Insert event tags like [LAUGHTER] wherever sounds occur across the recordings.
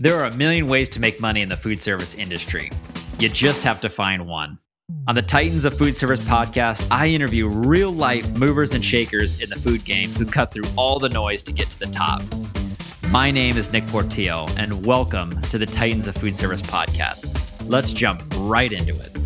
There are a million ways to make money in the food service industry. You just have to find one. On the Titans of Food Service podcast, I interview real life movers and shakers in the food game who cut through all the noise to get to the top. My name is Nick Portillo, and welcome to the Titans of Food Service podcast. Let's jump right into it.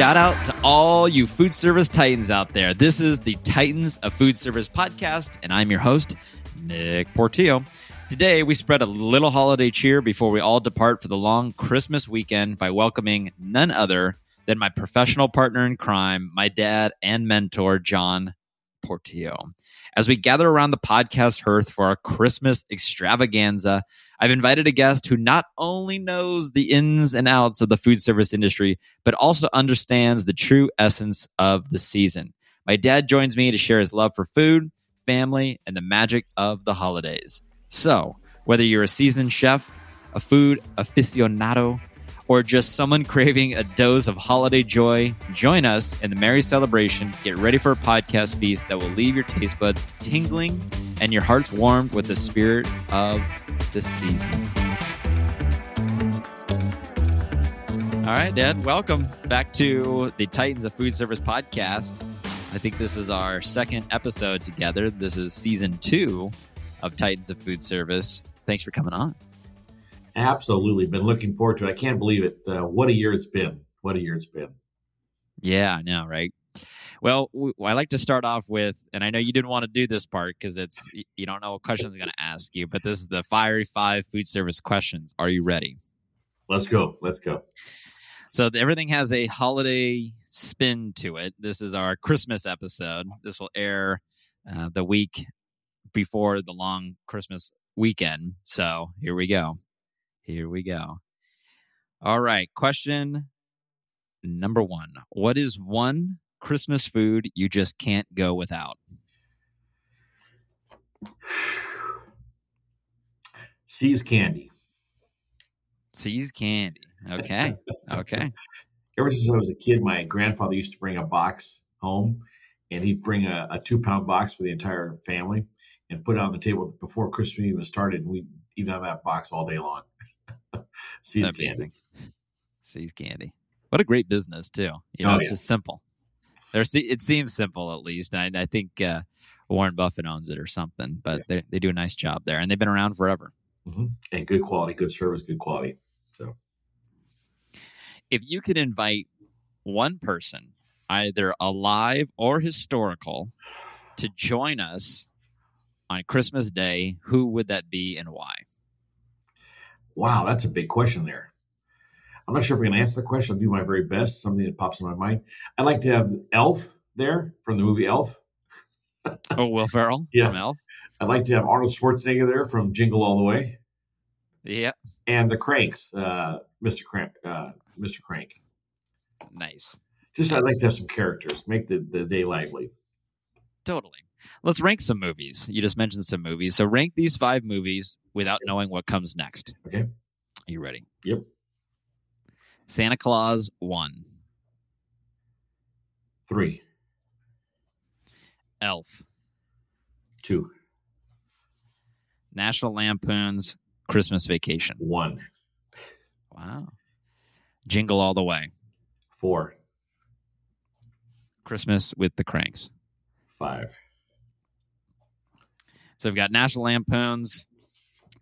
Shout out to all you food service titans out there. This is the Titans of Food Service podcast, and I'm your host, Nick Portillo. Today, we spread a little holiday cheer before we all depart for the long Christmas weekend by welcoming none other than my professional partner in crime, my dad and mentor, John Portillo. As we gather around the podcast hearth for our Christmas extravaganza, I've invited a guest who not only knows the ins and outs of the food service industry, but also understands the true essence of the season. My dad joins me to share his love for food, family, and the magic of the holidays. So, whether you're a seasoned chef, a food aficionado, or just someone [LAUGHS] craving a dose of holiday joy, join us in the merry celebration. Get ready for a podcast feast that will leave your taste buds tingling and your hearts warmed with the spirit of the season. All right, Dad, welcome back to the Titans of Food Service podcast. I think this is our second episode together. This is season two of Titans of Food Service. Thanks for coming on. Absolutely. Been looking forward to it. I can't believe it. Uh, what a year it's been. What a year it's been. Yeah, I know, right? Well, w- I like to start off with, and I know you didn't want to do this part because it's you don't know what questions I'm going to ask you, but this is the fiery five food service questions. Are you ready? Let's go. Let's go. So everything has a holiday spin to it. This is our Christmas episode. This will air uh, the week before the long Christmas weekend. So here we go. Here we go. All right. Question number one What is one Christmas food you just can't go without? See's candy. See's candy. Okay. Okay. [LAUGHS] Ever since I was a kid, my grandfather used to bring a box home, and he'd bring a, a two pound box for the entire family and put it on the table before Christmas even started. And we'd eat out of that box all day long. See's Amazing. candy. See's candy. What a great business too. You know, Oh, it's yeah. just simple. There's it seems simple at least. And I, I think uh, Warren Buffett owns it or something, but they they do a nice job there, and they've been around forever. hmm And good quality, good service, good quality. So If you could invite one person, either alive or historical, to join us on Christmas Day, who would that be and why? Wow, that's a big question there. I'm not sure if we're going to answer the question. I'll do my very best. Something that pops in my mind. I'd like to have Elf there from the movie Elf. [LAUGHS] Oh, Will Ferrell Yeah. from Elf. I'd like to have Arnold Schwarzenegger there from Jingle All the Way, Yeah, and the Cranks, uh, Mr. Crank, uh, Mr. Crank. nice. Just I'd like to have some characters, make the, the day lively. Totally. Let's rank some movies. You just mentioned some movies. So rank these five movies without knowing what comes next. Okay. Are you ready? Yep. Santa Claus 1, Three, Elf, two, National Lampoon's Christmas Vacation. one, Wow. Jingle All the Way, four, Christmas with the Cranks. Five, So we've got National Lampoon's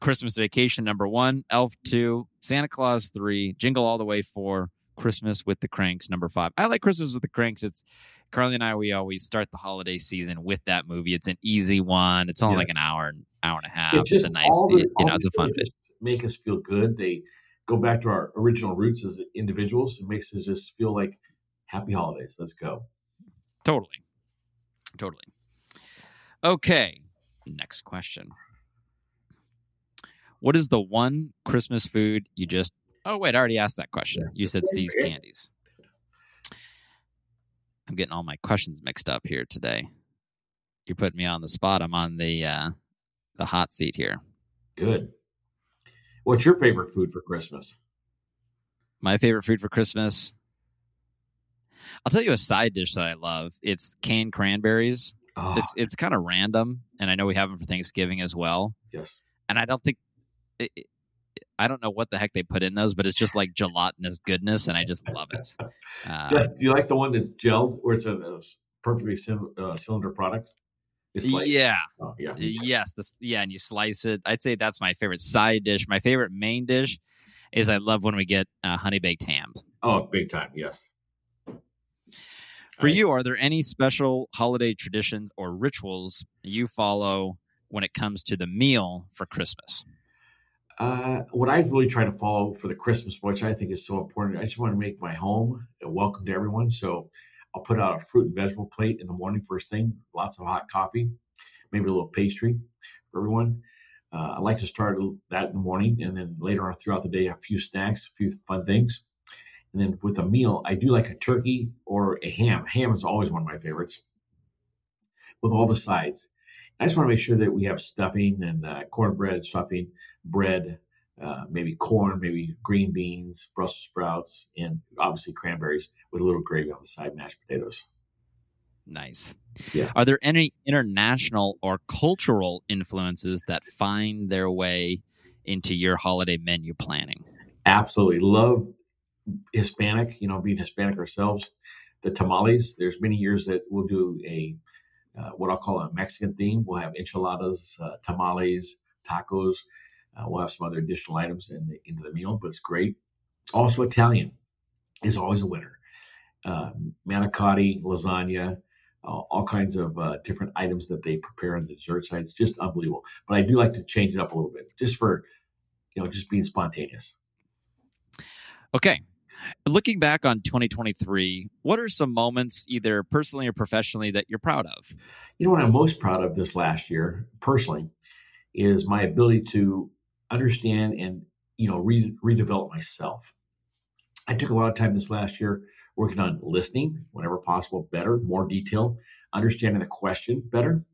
Christmas Vacation number one, Elf 2, Santa Claus 3, Jingle All the Way 4, Christmas with the Cranks number 5. I like Christmas with the Cranks. It's Carly and I, we always start the holiday season with that movie. It's an easy one. It's only Yeah. like an hour, hour and a half. It It's just a nice, all the- you know, it's a fun shows bit. just Make us feel good. They go back to our original roots as individuals. It makes us just feel like happy holidays. Let's go. Totally. Totally. Okay. Next question. What is the one Christmas food you just Oh wait, I already asked that question. You said See's candies. I'm getting all my questions mixed up here today. You're putting me on the spot. I'm on the uh the hot seat here. Good. What's your favorite food for Christmas? My favorite food for Christmas. I'll tell you a side dish that I love. It's canned cranberries Oh, It's it's kind of random, and I know we have them for Thanksgiving as well. yes. And I don't think it, it- I don't know what the heck they put in those, but it's just like gelatinous goodness, and I just love it. [LAUGHS] Uh, do you like the one that's gelled, where it's a, a perfectly cy- uh, cylinder product? Yeah, oh, yeah. yes, this, yeah, and you slice it. I'd say that's my favorite side dish. My favorite main dish is I love when we get uh, honey baked hams. Oh, big time. Yes. For Right. you, are there any special holiday traditions or rituals you follow when it comes to the meal for Christmas? Uh, what I've really tried to follow for the Christmas, which I think is so important, I just want to make my home a welcome to everyone. So I'll put out a fruit and vegetable plate in the morning, first thing, lots of hot coffee, maybe a little pastry for everyone. Uh, I like to start that in the morning, and then later on throughout the day, a few snacks, a few fun things. And then with a meal, I do like a turkey or a ham. Ham is always one of my favorites with all the sides. I just want to make sure that we have stuffing and uh, cornbread, stuffing, bread, uh, maybe corn, maybe green beans, Brussels sprouts, and obviously cranberries with a little gravy on the side, mashed potatoes. Nice. Yeah. Are there any international or cultural influences that find their way into your holiday menu planning? Absolutely love Hispanic. You know, being Hispanic ourselves, the tamales. There's many years that we'll do a uh, what I'll call a Mexican theme. We'll have enchiladas, uh, tamales, tacos. Uh, we'll have some other additional items in the, into the meal, but it's great. Also, Italian is always a winner. Uh, manicotti, lasagna, all kinds of uh, different items that they prepare on the dessert side. It's just unbelievable. But I do like to change it up a little bit, just for you know, just being spontaneous. Okay. Looking back on 2023, what are some moments, either personally or professionally, that you're proud of? You know what I'm most proud of this last year, personally, is my ability to understand and you know re- redevelop myself. I took a lot of time this last year working on listening whenever possible better, more detail, understanding the question better,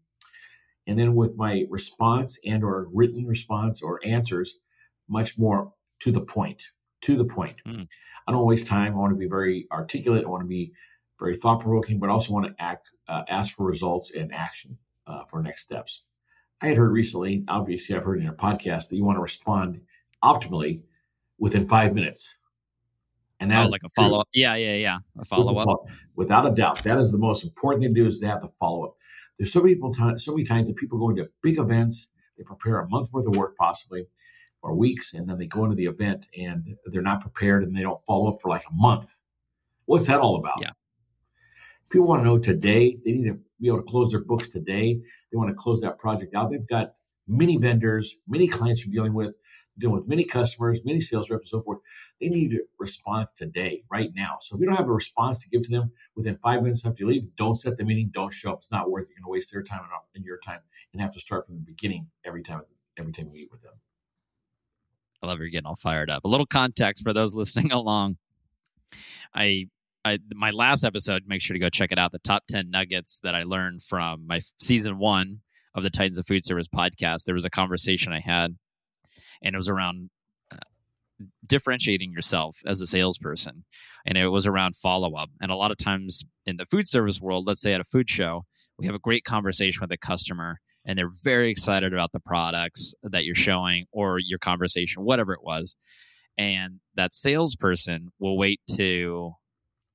and then with my response and or written response or answers, much more to the point. To the point. Hmm. I don't waste time. I want to be very articulate. I want to be very thought provoking, but also want to act, uh, ask for results and action uh, for next steps. I had heard recently, obviously, I've heard in a podcast that you want to respond optimally within five minutes. And that Oh, like a follow up. Yeah, yeah, yeah. A follow up. Without a doubt, that is the most important thing to do is to have the follow up. There's so many people, so many times that people go into big events, they prepare a month worth of work possibly, or weeks, and then they go into the event and they're not prepared and they don't follow up for like a month. What's that all about? Yeah. People want to know today. They need to be able to close their books today. They want to close that project out. They've got many vendors, many clients they're dealing with, dealing with many customers, many sales reps, and so forth. They need a response today, right now. So if you don't have a response to give to them within five minutes after you leave, don't set the meeting, don't show up. It's not worth it. You're going to waste their time and- and your time and have to start from the beginning every time every time you meet with them. I love you're getting all fired up. A little context for those [LAUGHS] listening along. I, I, my last episode. Make sure to go check it out. The top ten nuggets that I learned from my season one of the Titans of Food Service podcast. There was a conversation I had, and it was around uh, differentiating yourself as a salesperson, and it was around follow up. And a lot of times in the food service world, let's say at a food show, we have a great conversation with a customer and they're very excited about the products that you're showing or your conversation, whatever it was. And that salesperson will wait to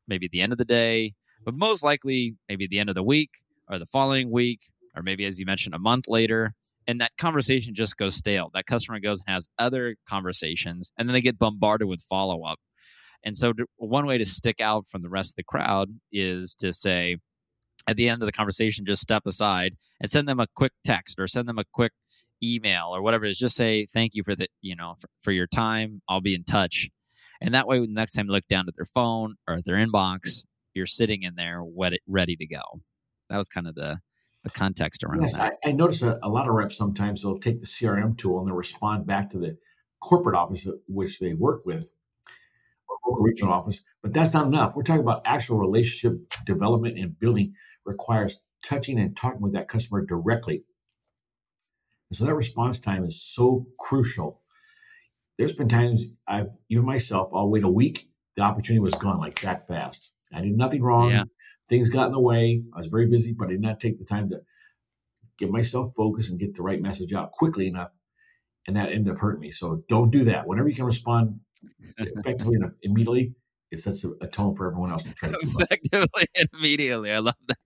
maybe the end of the day, but most likely maybe the end of the week or the following week, or maybe as you mentioned, a month later. And that conversation just goes stale. That customer goes and has other conversations, and then they get bombarded with follow up. And so, one way to stick out from the rest of the crowd is to say, at the end of the conversation, just step aside and send them a quick text or send them a quick email or whatever it is. Just say thank you for the you know for, for your time. I'll be in touch, and that way, the next time you look down at their phone or at their inbox, you're sitting in there ready, ready to go. That was kind of the the context around Yes, that. I, I notice a, a lot of reps sometimes they'll take the CRM tool and they'll respond back to the corporate office which they work with or local regional office, but that's not enough. We're talking about actual relationship development and building requires touching and talking with that customer directly. And so that response time is so crucial. There's been times I've even myself, I'll wait a week, the opportunity was gone like that fast. I did nothing wrong. Yeah. things got in the way. I was very busy, but I did not take the time to get myself focused and get the right message out quickly enough. And that ended up hurting me. So don't do that. Whenever you can respond [LAUGHS] effectively and immediately, it sets a, a tone for everyone else to try to effectively and [LAUGHS] immediately. I love that.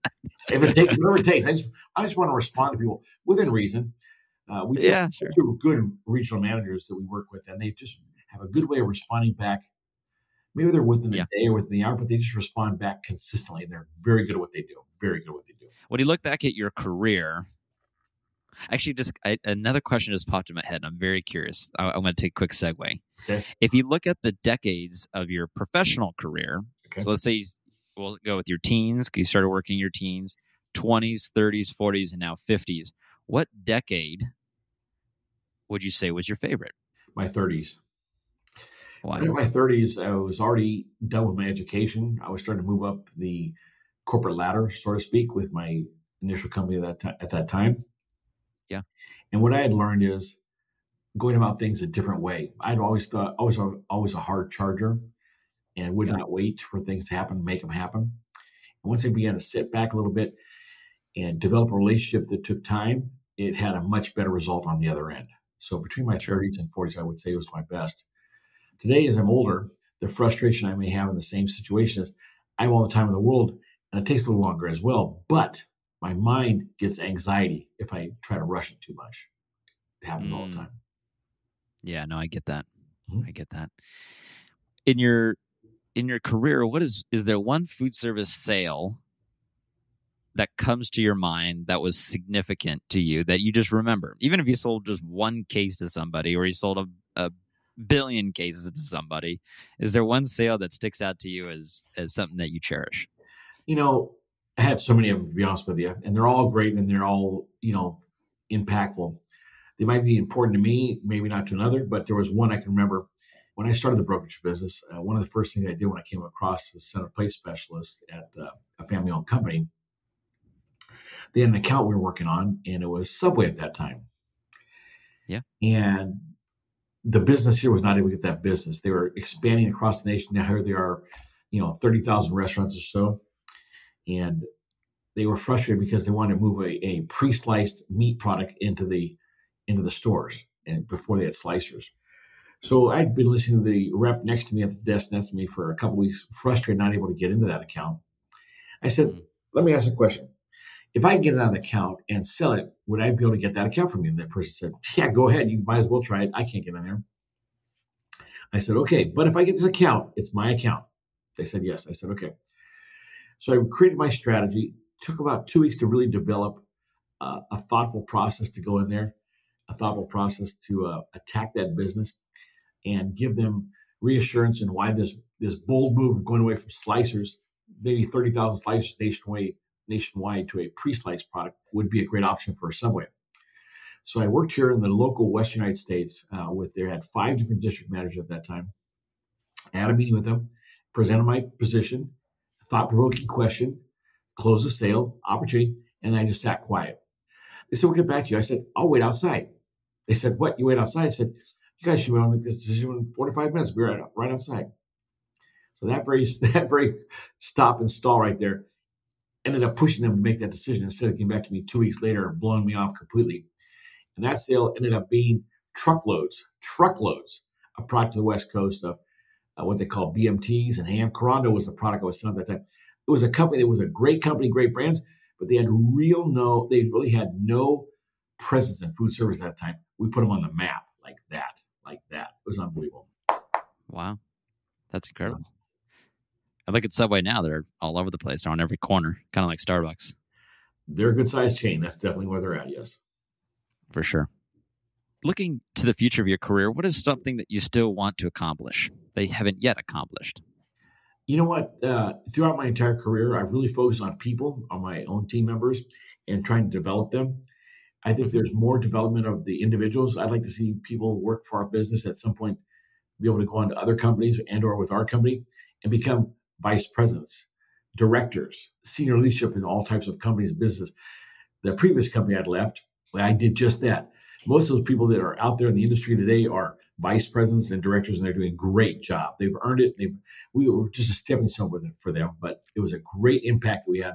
if it takes whatever it takes, I just I just want to respond to people within reason. Uh, we Yeah, have sure. two good regional managers that we work with, and they just have a good way of responding back. Maybe they're within the Yeah. day or within the hour, but they just respond back consistently. and They're very good at what they do. Very good at what they do. When you look back at your career, actually, just I, another question just popped in my head. and I'm very curious. I, I'm going to take a quick segue. Okay. If you look at the decades of your professional career, Okay. so let's say you, we'll go with your teens, You started working your teens, 20s, 30s, 40s, and now 50s. What decade would you say was your favorite? My 30s. Why? In my 30s, I was already done with my education. I was starting to move up the corporate ladder, so to speak, with my initial company that, ti- at that time. And what I had learned is going about things a different way. I'd always thought, always, always a hard charger and would Yeah. not wait for things to happen, make them happen. And once I began to sit back a little bit and develop a relationship that took time, it had a much better result on the other end. So between my Sure. 30s and 40s, I would say it was my best. Today, as I'm older, the frustration I may have in the same situation is I have all the time in the world, and it takes a little longer as well. But my mind gets anxiety if I try to rush it too much. It happens all the Mm. time. Yeah, no, I get that. Mhm. I get that. In your in your career, what is is there one food service sale that comes to your mind that was significant to you that you just remember? Even if you sold just one case to somebody or you sold a, a billion cases to somebody, is there one sale that sticks out to you as as something that you cherish? You know, I had so many of them, to be honest with you, and they're all great and they're all, you know, impactful. They might be important to me, maybe not to another, but there was one I can remember when I started the brokerage business. Uh, one of the first things I did when I came across the center plate specialist at uh, a family owned company, they had an account we were working on, and it was Subway at that time. Yeah. And the business here was not able to get that business. They were expanding across the nation. Now here they are, you know, 30,000 restaurants or so. And they were frustrated because they wanted to move a, a pre-sliced meat product into the into the stores and before they had slicers. So I'd been listening to the rep next to me at the desk next to me for a couple weeks, frustrated, not able to get into that account. I said, Mhm. let me ask a question. If I get it on the account and sell it, would I be able to get that account from you? And that person said, Yeah, go ahead. You might as well try it. I can't get in there. I said, Okay, but if I get this account, it's my account. They said, Yes. I said, Okay. So I created my strategy. Took about two weeks to really develop uh, a thoughtful process to go in there, a thoughtful process to uh, attack that business and give them reassurance in why this this bold move of going away from slicers, maybe 30,000 slicers nationwide, nationwide to a pre-sliced product would be a great option for a Subway. So I worked here in the local Western United States uh, with they had five different district managers at that time. I had a meeting with them, presented my position, thought-provoking question, closed the sale opportunity, and I just sat quiet. They said, "We'll get back to you." I said, "I'll wait outside." They said, "What? You wait outside?" I said, "You guys should make this decision in 45 minutes. We're right, right outside." So that very [LAUGHS] that very stop and stall right there ended up pushing them to make that decision instead of getting back to me two weeks later and blowing me off completely. And that sale ended up being truckloads, truckloads of product to the West Coast of uh, what they call BMTs and ham. Carando was the product I was selling at that time. It was a company that was a great company, great brands, but they had real no, they really had no presence in food service at that time. We put them on the map like that, like that. It was unbelievable. Wow, that's incredible. I look at Subway now; they're all over the place. They're on every corner, kind of like Starbucks, They're a good sized chain. That's definitely where they're at. Yes. for sure. Looking to the future of your career, what is something that you still want to accomplish that you haven't yet accomplished? You know what? Uh, throughout my entire career, I've really focused on people, on my own team members, and trying to develop them. I think there's more development of the individuals. I'd like to see people work for our business at some point, be able to go on to other companies and/or with our company and become vice presidents, directors, senior leadership in all types of companies and business. The previous company I'd left, I did just that. Most of those people that are out there in the industry today are vice presidents and directors, and they're doing a great job. They've earned it. They've, we were just a stepping stone for them, but it was a great impact that we had.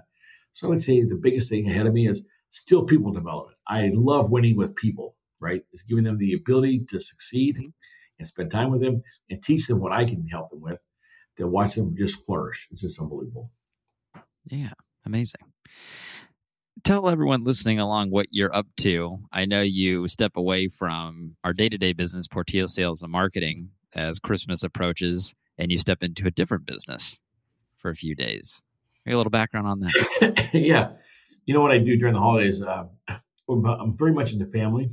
So I would say the biggest thing ahead of me is still people development. I love winning with people, right? It's giving them the ability to succeed mm-hmm. and spend time with them and teach them what I can help them with to watch them just flourish. It's just unbelievable. Yeah, amazing. Tell everyone listening along what you're up to. I know you step away from our day to day business, Portillo sales and marketing, as Christmas approaches, and you step into a different business for a few days. Maybe a little background on that. [LAUGHS] yeah. You know what I do during the holidays? Uh, I'm very much into family.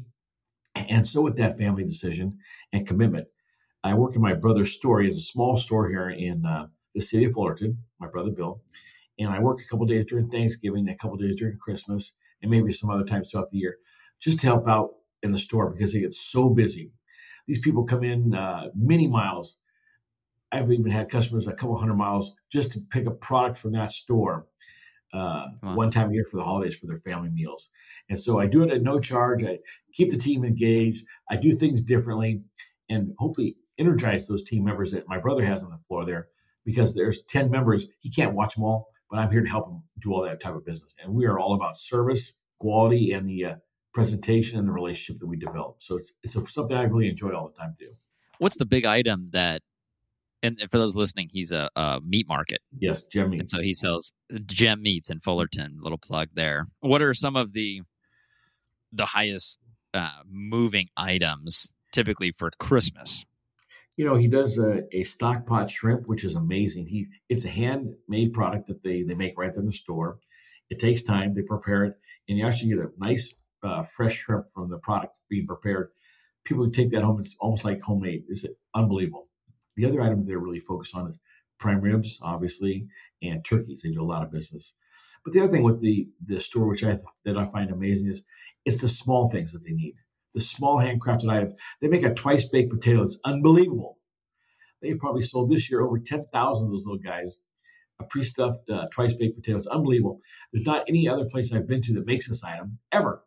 And so, with that family decision and commitment, I work in my brother's store. He has a small store here in uh, the city of Fullerton, my brother Bill and I work a couple days during Thanksgiving, a couple days during Christmas, and maybe some other times throughout the year, just to help out in the store because it gets so busy. These people come in uh, many miles. I've even had customers a couple hundred miles just to pick a product from that store uh, wow. one time a year for the holidays for their family meals. And so I do it at no charge. I keep the team engaged. I do things differently and hopefully energize those team members that my brother has on the floor there because there's 10 members. He can't watch them all but I'm here to help them do all that type of business. And we are all about service, quality, and the uh, presentation and the relationship that we develop. So it's it's a, something I really enjoy all the time to do. What's the big item that? And for those listening, he's a, a meat market. Yes, Gem Meats. And so he sells Gem Meats in Fullerton. Little plug there. What are some of the the highest uh, moving items typically for Christmas? You know, he does a, a stock pot shrimp, which is amazing. He it's a handmade product that they they make right there in the store. It takes time. They prepare it, and you actually get a nice uh, fresh shrimp from the product being prepared. People who take that home. It's almost like homemade. It's unbelievable. The other item they're really focused on is prime ribs, obviously, and turkeys. They do a lot of business. But the other thing with the the store, which I that I find amazing, is it's the small things that they need the small handcrafted items. They make a twice baked potato. It's unbelievable. They've probably sold this year over 10,000 of those little guys, a pre stuffed uh, twice baked potato. It's unbelievable. There's not any other place I've been to that makes this item ever.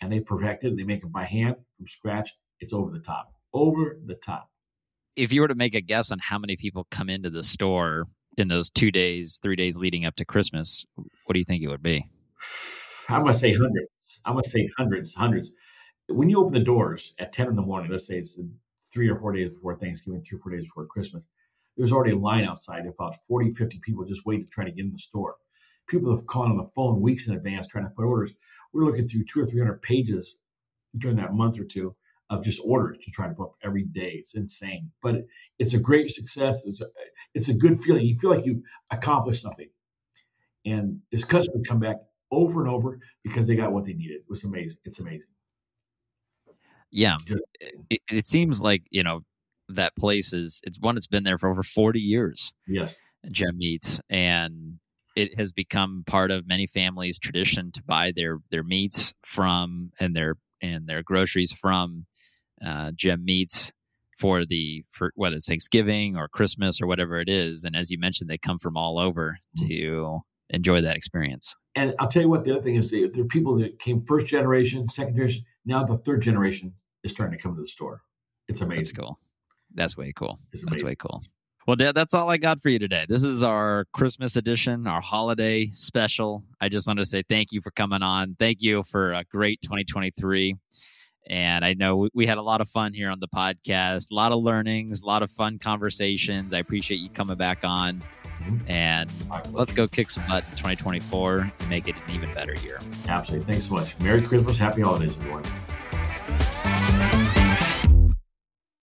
And they perfect it. They make it by hand from scratch. It's over the top. Over the top. If you were to make a guess on how many people come into the store in those two days, three days leading up to Christmas, what do you think it would be? [SIGHS] I'm going to say hundreds. I'm going to say hundreds, hundreds when you open the doors at 10 in the morning, let's say it's three or four days before Thanksgiving, three or four days before Christmas, there's already a line outside of about 40, 50 people just waiting to try to get in the store. People have called on the phone weeks in advance trying to put orders. We're looking through two or 300 pages during that month or two of just orders to try to book every day. It's insane, but it's a great success. It's a, it's a good feeling. You feel like you accomplished something. And this customer come back over and over because they got what they needed. It was amazing. It's amazing. Yeah, it, it seems like you know that place is it's one that's been there for over 40 years. Yes. Gem Meats and it has become part of many families tradition to buy their their meats from and their and their groceries from uh, Gem Meats for the for whether it's Thanksgiving or Christmas or whatever it is and as you mentioned they come from all over mm-hmm. to enjoy that experience. And I'll tell you what the other thing is there are people that came first generation, second generation, now the third generation is starting to come to the store. It's amazing. That's cool. That's way cool. That's way cool. Well, Dad, that's all I got for you today. This is our Christmas edition, our holiday special. I just want to say thank you for coming on. Thank you for a great 2023. And I know we had a lot of fun here on the podcast, a lot of learnings, a lot of fun conversations. I appreciate you coming back on. And let's go kick some butt in 2024 and make it an even better year. Absolutely. Thanks so much. Merry Christmas. Happy holidays, everyone.